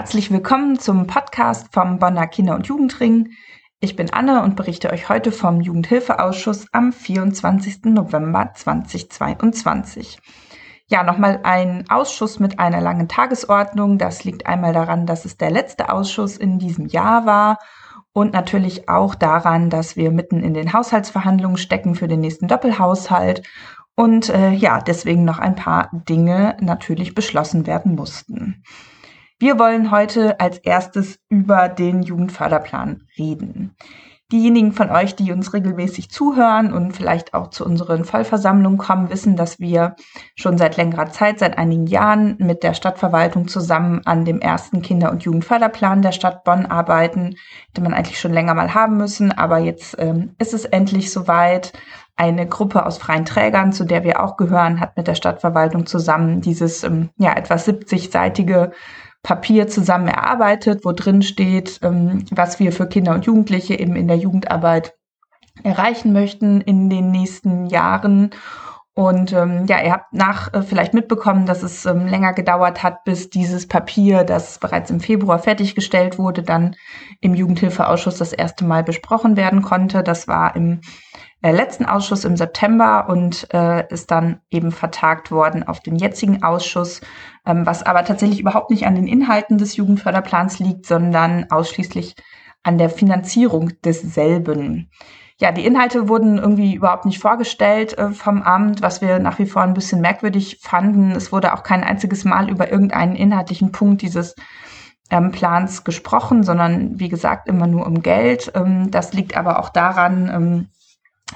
Herzlich willkommen zum Podcast vom Bonner Kinder- und Jugendring. Ich bin Anne und berichte euch heute vom Jugendhilfeausschuss am 24. November 2022. Ja, nochmal ein Ausschuss mit einer langen Tagesordnung. Das liegt einmal daran, dass es der letzte Ausschuss in diesem Jahr war und natürlich auch daran, dass wir mitten in den Haushaltsverhandlungen stecken für den nächsten Doppelhaushalt und äh, ja, deswegen noch ein paar Dinge natürlich beschlossen werden mussten. Wir wollen heute als erstes über den Jugendförderplan reden. Diejenigen von euch, die uns regelmäßig zuhören und vielleicht auch zu unseren Vollversammlungen kommen, wissen, dass wir schon seit längerer Zeit, seit einigen Jahren mit der Stadtverwaltung zusammen an dem ersten Kinder- und Jugendförderplan der Stadt Bonn arbeiten. Hätte man eigentlich schon länger mal haben müssen, aber jetzt ähm, ist es endlich soweit. Eine Gruppe aus freien Trägern, zu der wir auch gehören, hat mit der Stadtverwaltung zusammen dieses ähm, ja etwas 70-seitige Papier zusammen erarbeitet, wo drin steht, ähm, was wir für Kinder und Jugendliche eben in der Jugendarbeit erreichen möchten in den nächsten Jahren. Und ähm, ja, ihr habt nach äh, vielleicht mitbekommen, dass es ähm, länger gedauert hat, bis dieses Papier, das bereits im Februar fertiggestellt wurde, dann im Jugendhilfeausschuss das erste Mal besprochen werden konnte. Das war im äh, letzten Ausschuss im September und äh, ist dann eben vertagt worden auf den jetzigen Ausschuss, was aber tatsächlich überhaupt nicht an den Inhalten des Jugendförderplans liegt, sondern ausschließlich an der Finanzierung desselben. Ja, die Inhalte wurden irgendwie überhaupt nicht vorgestellt äh, vom Amt, was wir nach wie vor ein bisschen merkwürdig fanden. Es wurde auch kein einziges Mal über irgendeinen inhaltlichen Punkt dieses ähm, Plans gesprochen, sondern wie gesagt immer nur um Geld. Ähm, das liegt aber auch daran, ähm,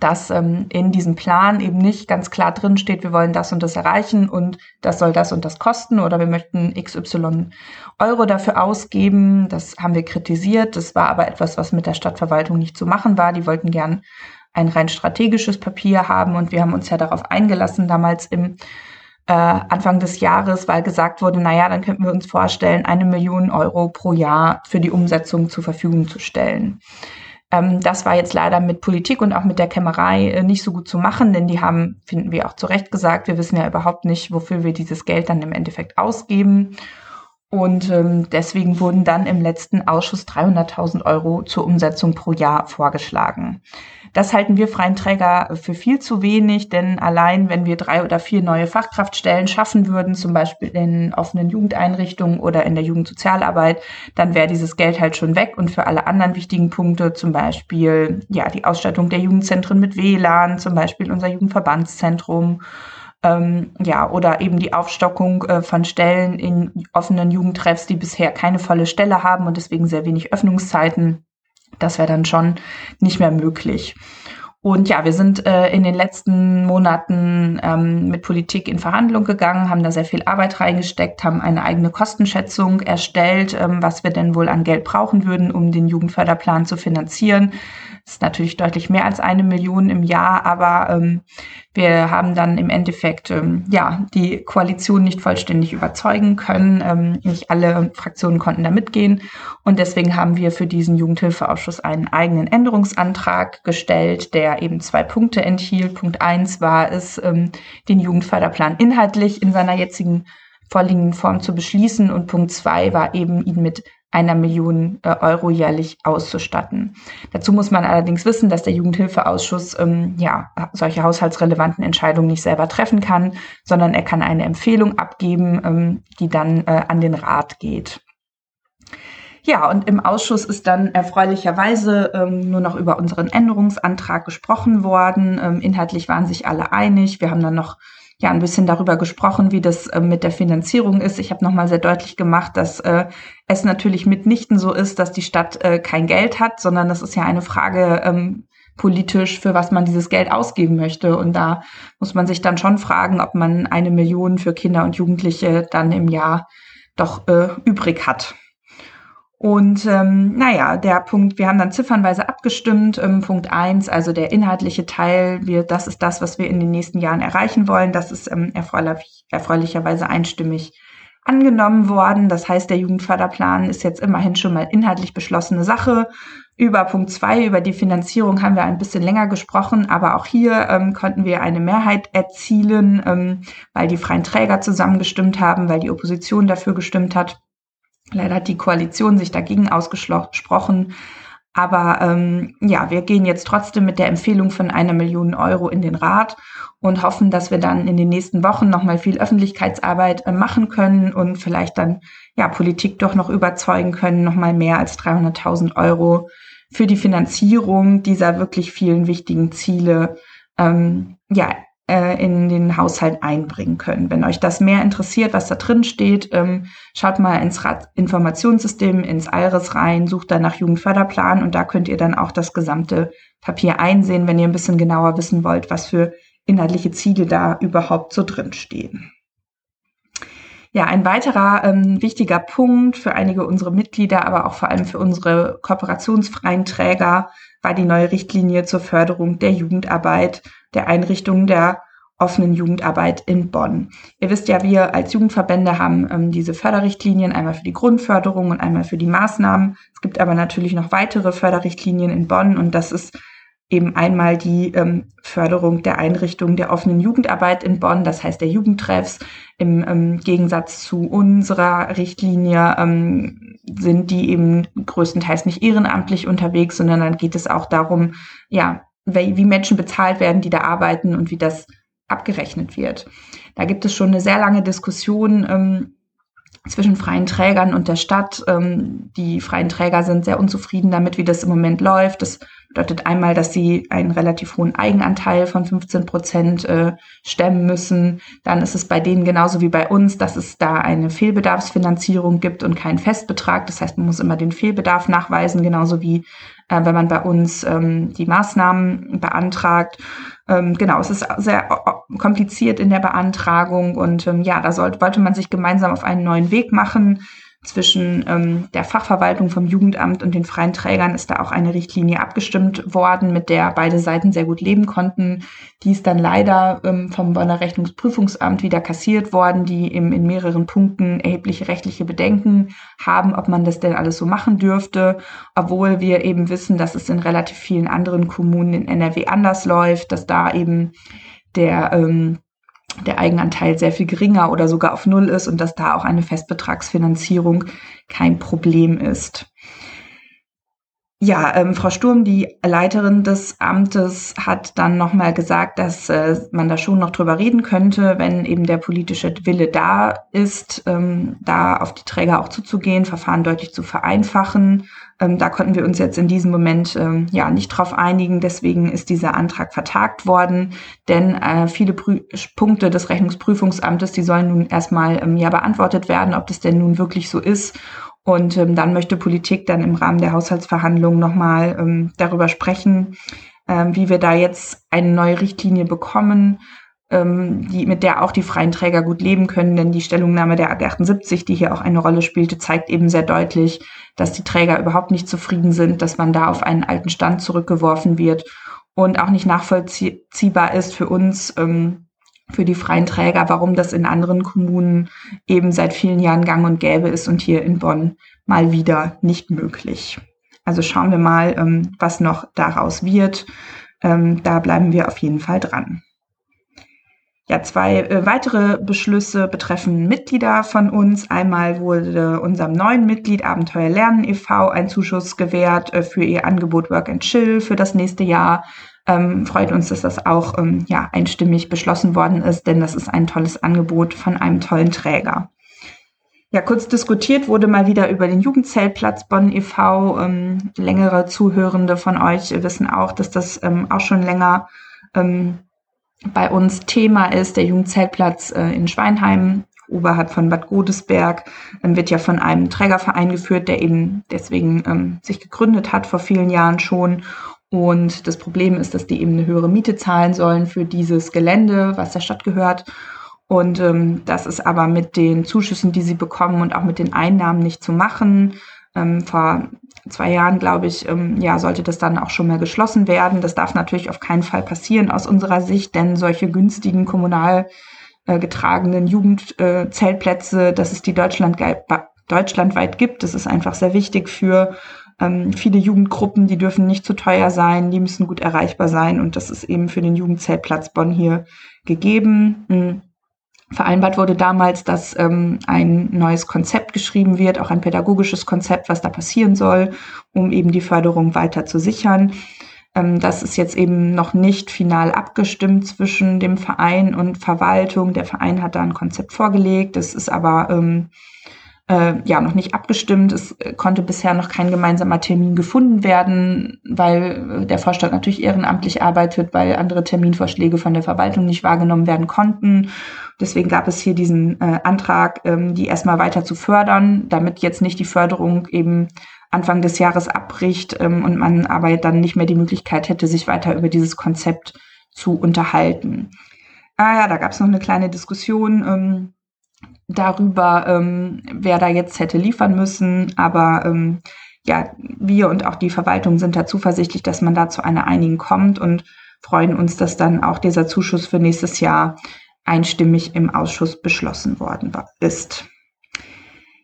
dass ähm, in diesem Plan eben nicht ganz klar drin steht, wir wollen das und das erreichen und das soll das und das kosten oder wir möchten XY Euro dafür ausgeben. Das haben wir kritisiert. Das war aber etwas, was mit der Stadtverwaltung nicht zu machen war. Die wollten gern ein rein strategisches Papier haben und wir haben uns ja darauf eingelassen, damals im äh, Anfang des Jahres, weil gesagt wurde, na ja, dann könnten wir uns vorstellen, eine Million Euro pro Jahr für die Umsetzung zur Verfügung zu stellen. Ähm, das war jetzt leider mit Politik und auch mit der Kämmerei äh, nicht so gut zu machen, denn die haben, finden wir auch zu Recht gesagt, wir wissen ja überhaupt nicht, wofür wir dieses Geld dann im Endeffekt ausgeben. Und ähm, deswegen wurden dann im letzten Ausschuss 300.000 Euro zur Umsetzung pro Jahr vorgeschlagen. Das halten wir Freien Träger für viel zu wenig, denn allein wenn wir drei oder vier neue Fachkraftstellen schaffen würden, zum Beispiel in offenen Jugendeinrichtungen oder in der Jugendsozialarbeit, dann wäre dieses Geld halt schon weg. Und für alle anderen wichtigen Punkte, zum Beispiel ja die Ausstattung der Jugendzentren mit WLAN, zum Beispiel unser Jugendverbandszentrum, ähm, ja, oder eben die Aufstockung äh, von Stellen in offenen Jugendtreffs, die bisher keine volle Stelle haben und deswegen sehr wenig Öffnungszeiten das wäre dann schon nicht mehr möglich. Und ja, wir sind äh, in den letzten Monaten ähm, mit Politik in Verhandlung gegangen, haben da sehr viel Arbeit reingesteckt, haben eine eigene Kostenschätzung erstellt, ähm, was wir denn wohl an Geld brauchen würden, um den Jugendförderplan zu finanzieren. Das ist natürlich deutlich mehr als eine Million im Jahr, aber ähm, wir haben dann im Endeffekt ähm, ja die Koalition nicht vollständig überzeugen können. Ähm, nicht alle Fraktionen konnten da mitgehen und deswegen haben wir für diesen Jugendhilfeausschuss einen eigenen Änderungsantrag gestellt, der eben zwei Punkte enthielt. Punkt eins war es, ähm, den Jugendförderplan inhaltlich in seiner jetzigen vorliegenden Form zu beschließen und Punkt zwei war eben ihn mit einer Million äh, Euro jährlich auszustatten. Dazu muss man allerdings wissen, dass der Jugendhilfeausschuss ähm, ja solche haushaltsrelevanten Entscheidungen nicht selber treffen kann, sondern er kann eine Empfehlung abgeben, ähm, die dann äh, an den Rat geht. Ja, und im Ausschuss ist dann erfreulicherweise ähm, nur noch über unseren Änderungsantrag gesprochen worden. Ähm, inhaltlich waren sich alle einig. Wir haben dann noch ja ein bisschen darüber gesprochen, wie das äh, mit der Finanzierung ist. Ich habe nochmal sehr deutlich gemacht, dass äh, es natürlich mitnichten so ist, dass die Stadt äh, kein Geld hat, sondern das ist ja eine Frage ähm, politisch, für was man dieses Geld ausgeben möchte. Und da muss man sich dann schon fragen, ob man eine Million für Kinder und Jugendliche dann im Jahr doch äh, übrig hat. Und ähm, naja, der Punkt, wir haben dann ziffernweise abgestimmt. Ähm, Punkt eins, also der inhaltliche Teil, wir, das ist das, was wir in den nächsten Jahren erreichen wollen. Das ist ähm, erfreulich, erfreulicherweise einstimmig angenommen worden. Das heißt, der Jugendförderplan ist jetzt immerhin schon mal inhaltlich beschlossene Sache. Über Punkt zwei, über die Finanzierung haben wir ein bisschen länger gesprochen, aber auch hier ähm, konnten wir eine Mehrheit erzielen, ähm, weil die freien Träger zusammengestimmt haben, weil die Opposition dafür gestimmt hat. Leider hat die Koalition sich dagegen ausgesprochen. Aber ähm, ja, wir gehen jetzt trotzdem mit der Empfehlung von einer Million Euro in den Rat und hoffen, dass wir dann in den nächsten Wochen nochmal viel Öffentlichkeitsarbeit äh, machen können und vielleicht dann ja Politik doch noch überzeugen können, nochmal mehr als 300.000 Euro für die Finanzierung dieser wirklich vielen wichtigen Ziele ähm, ja äh, in den Haushalt einbringen können. Wenn euch das mehr interessiert, was da drin steht, ähm, schaut mal ins Informationssystem, ins IRIS rein, sucht dann nach Jugendförderplan und da könnt ihr dann auch das gesamte Papier einsehen, wenn ihr ein bisschen genauer wissen wollt, was für inhaltliche Ziele da überhaupt so drin stehen. Ja, ein weiterer ähm, wichtiger Punkt für einige unserer Mitglieder, aber auch vor allem für unsere kooperationsfreien Träger war die neue Richtlinie zur Förderung der Jugendarbeit der Einrichtungen der offenen Jugendarbeit in Bonn. Ihr wisst ja, wir als Jugendverbände haben ähm, diese Förderrichtlinien einmal für die Grundförderung und einmal für die Maßnahmen. Es gibt aber natürlich noch weitere Förderrichtlinien in Bonn und das ist eben einmal die ähm, Förderung der Einrichtung der offenen Jugendarbeit in Bonn, das heißt der Jugendtreffs. Im ähm, Gegensatz zu unserer Richtlinie ähm, sind die eben größtenteils nicht ehrenamtlich unterwegs, sondern dann geht es auch darum, ja, wie Menschen bezahlt werden, die da arbeiten und wie das abgerechnet wird. Da gibt es schon eine sehr lange Diskussion ähm, zwischen freien Trägern und der Stadt. Ähm, die freien Träger sind sehr unzufrieden damit, wie das im Moment läuft. Das bedeutet einmal, dass sie einen relativ hohen Eigenanteil von 15 Prozent äh, stemmen müssen. Dann ist es bei denen genauso wie bei uns, dass es da eine Fehlbedarfsfinanzierung gibt und keinen Festbetrag. Das heißt, man muss immer den Fehlbedarf nachweisen, genauso wie äh, wenn man bei uns ähm, die Maßnahmen beantragt. Ähm, genau, es ist sehr kompliziert in der Beantragung und ähm, ja, da sollte, wollte man sich gemeinsam auf einen neuen Weg machen zwischen ähm, der Fachverwaltung vom Jugendamt und den freien Trägern ist da auch eine Richtlinie abgestimmt worden, mit der beide Seiten sehr gut leben konnten. Die ist dann leider ähm, vom Bonner Rechnungsprüfungsamt wieder kassiert worden, die eben in mehreren Punkten erhebliche rechtliche Bedenken haben, ob man das denn alles so machen dürfte, obwohl wir eben wissen, dass es in relativ vielen anderen Kommunen in NRW anders läuft, dass da eben der ähm, der Eigenanteil sehr viel geringer oder sogar auf Null ist und dass da auch eine Festbetragsfinanzierung kein Problem ist. Ja, ähm, Frau Sturm, die Leiterin des Amtes, hat dann nochmal gesagt, dass äh, man da schon noch drüber reden könnte, wenn eben der politische Wille da ist, ähm, da auf die Träger auch zuzugehen, Verfahren deutlich zu vereinfachen. Ähm, da konnten wir uns jetzt in diesem Moment ähm, ja nicht drauf einigen. Deswegen ist dieser Antrag vertagt worden, denn äh, viele Prü Punkte des Rechnungsprüfungsamtes, die sollen nun erstmal ähm, ja beantwortet werden, ob das denn nun wirklich so ist. Und ähm, dann möchte Politik dann im Rahmen der Haushaltsverhandlungen nochmal ähm, darüber sprechen, ähm, wie wir da jetzt eine neue Richtlinie bekommen, ähm, die, mit der auch die freien Träger gut leben können. Denn die Stellungnahme der AG 78, die hier auch eine Rolle spielte, zeigt eben sehr deutlich, dass die Träger überhaupt nicht zufrieden sind, dass man da auf einen alten Stand zurückgeworfen wird und auch nicht nachvollziehbar ist für uns, ähm, für die freien Träger, warum das in anderen Kommunen eben seit vielen Jahren gang und gäbe ist und hier in Bonn mal wieder nicht möglich. Also schauen wir mal, ähm, was noch daraus wird. Ähm, da bleiben wir auf jeden Fall dran. Ja, zwei äh, weitere Beschlüsse betreffen Mitglieder von uns. Einmal wurde unserem neuen Mitglied Abenteuer Lernen e.V. ein Zuschuss gewährt äh, für ihr Angebot Work and Chill für das nächste Jahr ähm, freut uns, dass das auch ähm, ja, einstimmig beschlossen worden ist, denn das ist ein tolles Angebot von einem tollen Träger. Ja, kurz diskutiert wurde mal wieder über den Jugendzeltplatz Bonn e.V. Ähm, längere Zuhörende von euch wissen auch, dass das ähm, auch schon länger ähm, bei uns Thema ist. Der Jugendzeltplatz äh, in Schweinheim oberhalb von Bad Godesberg ähm, wird ja von einem Trägerverein geführt, der eben deswegen ähm, sich gegründet hat vor vielen Jahren schon und das Problem ist, dass die eben eine höhere Miete zahlen sollen für dieses Gelände, was der Stadt gehört. Und ähm, das ist aber mit den Zuschüssen, die sie bekommen und auch mit den Einnahmen nicht zu machen. Ähm, vor zwei Jahren, glaube ich, ähm, ja, sollte das dann auch schon mal geschlossen werden. Das darf natürlich auf keinen Fall passieren aus unserer Sicht, denn solche günstigen kommunal äh, getragenen Jugendzeltplätze, äh, dass es die Deutschland deutschlandweit gibt, das ist einfach sehr wichtig für ähm, viele Jugendgruppen, die dürfen nicht zu teuer sein, die müssen gut erreichbar sein und das ist eben für den Jugendzeltplatz Bonn hier gegeben. Vereinbart wurde damals, dass ähm, ein neues Konzept geschrieben wird, auch ein pädagogisches Konzept, was da passieren soll, um eben die Förderung weiter zu sichern. Ähm, das ist jetzt eben noch nicht final abgestimmt zwischen dem Verein und Verwaltung. Der Verein hat da ein Konzept vorgelegt. Das ist aber ähm, äh, ja noch nicht abgestimmt. Es äh, konnte bisher noch kein gemeinsamer Termin gefunden werden, weil äh, der Vorstand natürlich ehrenamtlich arbeitet, weil andere Terminvorschläge von der Verwaltung nicht wahrgenommen werden konnten. Deswegen gab es hier diesen äh, Antrag, ähm, die erstmal weiter zu fördern, damit jetzt nicht die Förderung eben Anfang des Jahres abbricht ähm, und man aber dann nicht mehr die Möglichkeit hätte, sich weiter über dieses Konzept zu unterhalten. Ah ja, da gab es noch eine kleine Diskussion. Ähm, darüber, ähm, wer da jetzt hätte liefern müssen. Aber ähm, ja, wir und auch die Verwaltung sind da zuversichtlich, dass man da zu einer Einigung kommt und freuen uns, dass dann auch dieser Zuschuss für nächstes Jahr einstimmig im Ausschuss beschlossen worden ist.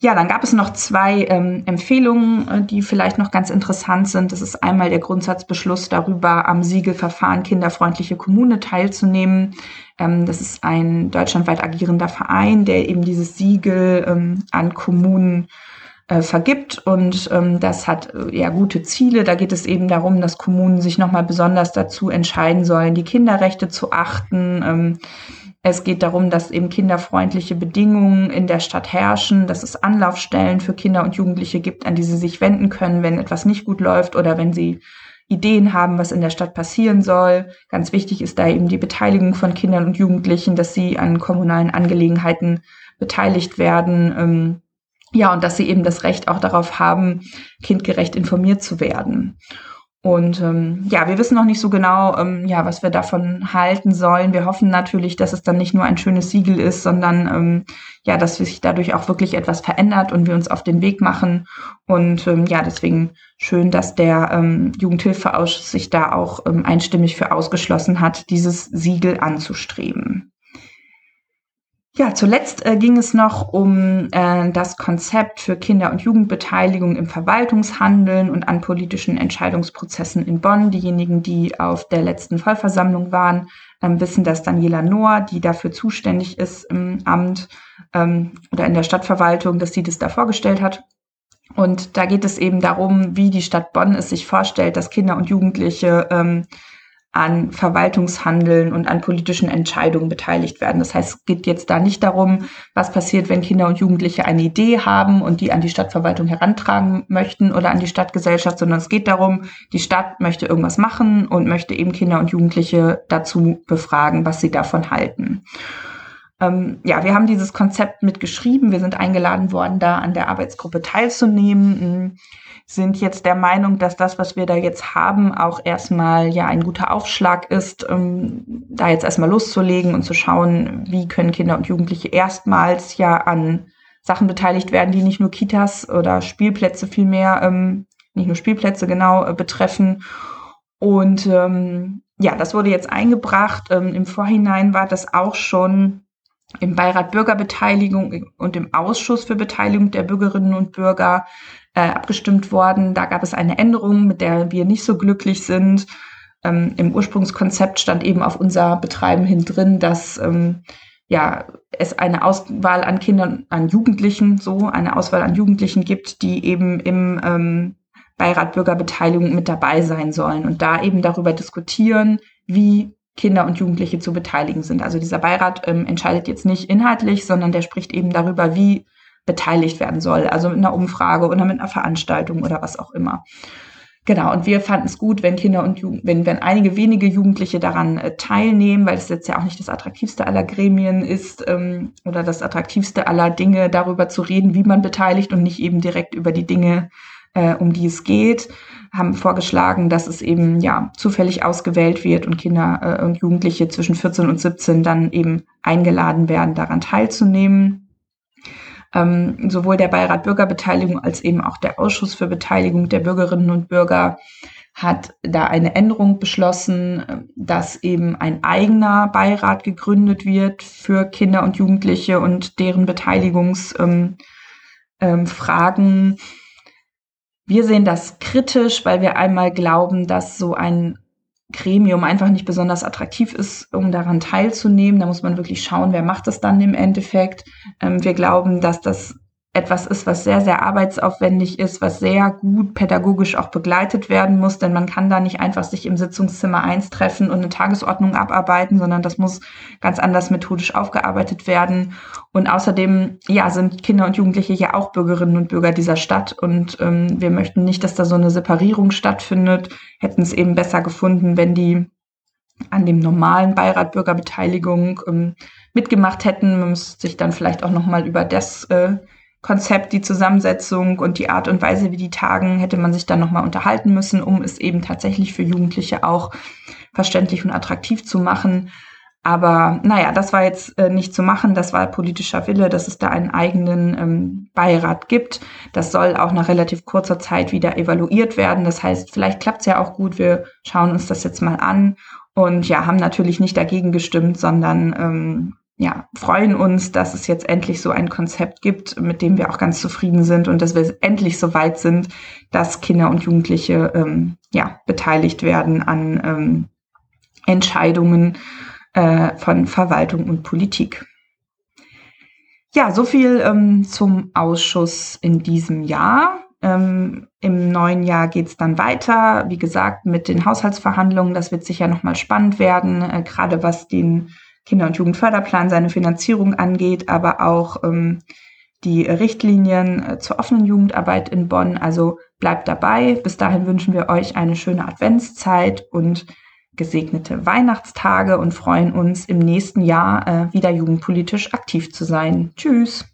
Ja, dann gab es noch zwei ähm, Empfehlungen, äh, die vielleicht noch ganz interessant sind. Das ist einmal der Grundsatzbeschluss darüber, am Siegelverfahren kinderfreundliche Kommune teilzunehmen. Ähm, das ist ein deutschlandweit agierender Verein, der eben dieses Siegel ähm, an Kommunen äh, vergibt und ähm, das hat äh, ja gute Ziele. Da geht es eben darum, dass Kommunen sich nochmal besonders dazu entscheiden sollen, die Kinderrechte zu achten ähm, es geht darum, dass eben kinderfreundliche Bedingungen in der Stadt herrschen, dass es Anlaufstellen für Kinder und Jugendliche gibt, an die sie sich wenden können, wenn etwas nicht gut läuft oder wenn sie Ideen haben, was in der Stadt passieren soll. Ganz wichtig ist da eben die Beteiligung von Kindern und Jugendlichen, dass sie an kommunalen Angelegenheiten beteiligt werden. Ähm, ja, und dass sie eben das Recht auch darauf haben, kindgerecht informiert zu werden. Und ähm, ja, wir wissen noch nicht so genau, ähm, ja, was wir davon halten sollen. Wir hoffen natürlich, dass es dann nicht nur ein schönes Siegel ist, sondern ähm, ja, dass sich dadurch auch wirklich etwas verändert und wir uns auf den Weg machen. Und ähm, ja, deswegen schön, dass der ähm, Jugendhilfeausschuss sich da auch ähm, einstimmig für ausgeschlossen hat, dieses Siegel anzustreben. Ja, zuletzt äh, ging es noch um äh, das Konzept für Kinder- und Jugendbeteiligung im Verwaltungshandeln und an politischen Entscheidungsprozessen in Bonn. Diejenigen, die auf der letzten Vollversammlung waren, ähm, wissen, dass Daniela Nohr, die dafür zuständig ist im Amt ähm, oder in der Stadtverwaltung, dass sie das da vorgestellt hat. Und da geht es eben darum, wie die Stadt Bonn es sich vorstellt, dass Kinder und Jugendliche ähm, an Verwaltungshandeln und an politischen Entscheidungen beteiligt werden. Das heißt, es geht jetzt da nicht darum, was passiert, wenn Kinder und Jugendliche eine Idee haben und die an die Stadtverwaltung herantragen möchten oder an die Stadtgesellschaft, sondern es geht darum, die Stadt möchte irgendwas machen und möchte eben Kinder und Jugendliche dazu befragen, was sie davon halten. Ähm, ja, wir haben dieses Konzept mitgeschrieben. Wir sind eingeladen worden, da an der Arbeitsgruppe teilzunehmen sind jetzt der Meinung, dass das, was wir da jetzt haben, auch erstmal ja ein guter Aufschlag ist, ähm, da jetzt erstmal loszulegen und zu schauen, wie können Kinder und Jugendliche erstmals ja an Sachen beteiligt werden, die nicht nur Kitas oder Spielplätze vielmehr, ähm, nicht nur Spielplätze genau äh, betreffen. Und ähm, ja, das wurde jetzt eingebracht. Ähm, Im Vorhinein war das auch schon im Beirat Bürgerbeteiligung und im Ausschuss für Beteiligung der Bürgerinnen und Bürger äh, abgestimmt worden. Da gab es eine Änderung, mit der wir nicht so glücklich sind. Ähm, Im Ursprungskonzept stand eben auf unser Betreiben hin drin, dass ähm, ja, es eine Auswahl an Kindern, an Jugendlichen, so eine Auswahl an Jugendlichen gibt, die eben im ähm, Beirat Bürgerbeteiligung mit dabei sein sollen und da eben darüber diskutieren, wie Kinder und Jugendliche zu beteiligen sind. Also dieser Beirat ähm, entscheidet jetzt nicht inhaltlich, sondern der spricht eben darüber, wie beteiligt werden soll. Also mit einer Umfrage oder mit einer Veranstaltung oder was auch immer. Genau, und wir fanden es gut, wenn Kinder und Jugend, wenn, wenn einige wenige Jugendliche daran äh, teilnehmen, weil es jetzt ja auch nicht das attraktivste aller Gremien ist ähm, oder das attraktivste aller Dinge, darüber zu reden, wie man beteiligt und nicht eben direkt über die Dinge, äh, um die es geht, haben vorgeschlagen, dass es eben ja zufällig ausgewählt wird und Kinder äh, und Jugendliche zwischen 14 und 17 dann eben eingeladen werden, daran teilzunehmen. Ähm, sowohl der Beirat Bürgerbeteiligung als eben auch der Ausschuss für Beteiligung der Bürgerinnen und Bürger hat da eine Änderung beschlossen, dass eben ein eigener Beirat gegründet wird für Kinder und Jugendliche und deren Beteiligungsfragen. Ähm, ähm, wir sehen das kritisch, weil wir einmal glauben, dass so ein Gremium einfach nicht besonders attraktiv ist, um daran teilzunehmen. Da muss man wirklich schauen, wer macht das dann im Endeffekt. Ähm, wir glauben, dass das etwas ist, was sehr, sehr arbeitsaufwendig ist, was sehr gut pädagogisch auch begleitet werden muss, denn man kann da nicht einfach sich im Sitzungszimmer eins treffen und eine Tagesordnung abarbeiten, sondern das muss ganz anders methodisch aufgearbeitet werden. Und außerdem, ja, sind Kinder und Jugendliche ja auch Bürgerinnen und Bürger dieser Stadt und ähm, wir möchten nicht, dass da so eine Separierung stattfindet, hätten es eben besser gefunden, wenn die an dem normalen Beirat Bürgerbeteiligung ähm, mitgemacht hätten. Man müsste sich dann vielleicht auch nochmal über das äh, Konzept, die Zusammensetzung und die Art und Weise, wie die tagen, hätte man sich dann nochmal unterhalten müssen, um es eben tatsächlich für Jugendliche auch verständlich und attraktiv zu machen. Aber naja, das war jetzt äh, nicht zu machen. Das war politischer Wille, dass es da einen eigenen ähm, Beirat gibt. Das soll auch nach relativ kurzer Zeit wieder evaluiert werden. Das heißt, vielleicht klappt es ja auch gut. Wir schauen uns das jetzt mal an und ja, haben natürlich nicht dagegen gestimmt, sondern ähm, ja, freuen uns, dass es jetzt endlich so ein Konzept gibt, mit dem wir auch ganz zufrieden sind und dass wir endlich so weit sind, dass Kinder und Jugendliche ähm, ja, beteiligt werden an ähm, Entscheidungen äh, von Verwaltung und Politik. Ja, so viel ähm, zum Ausschuss in diesem Jahr. Ähm, Im neuen Jahr geht's dann weiter, wie gesagt, mit den Haushaltsverhandlungen. Das wird sicher nochmal spannend werden, äh, gerade was den Kinder- und Jugendförderplan seine Finanzierung angeht, aber auch ähm, die Richtlinien äh, zur offenen Jugendarbeit in Bonn. Also bleibt dabei. Bis dahin wünschen wir euch eine schöne Adventszeit und gesegnete Weihnachtstage und freuen uns im nächsten Jahr äh, wieder jugendpolitisch aktiv zu sein. Tschüss.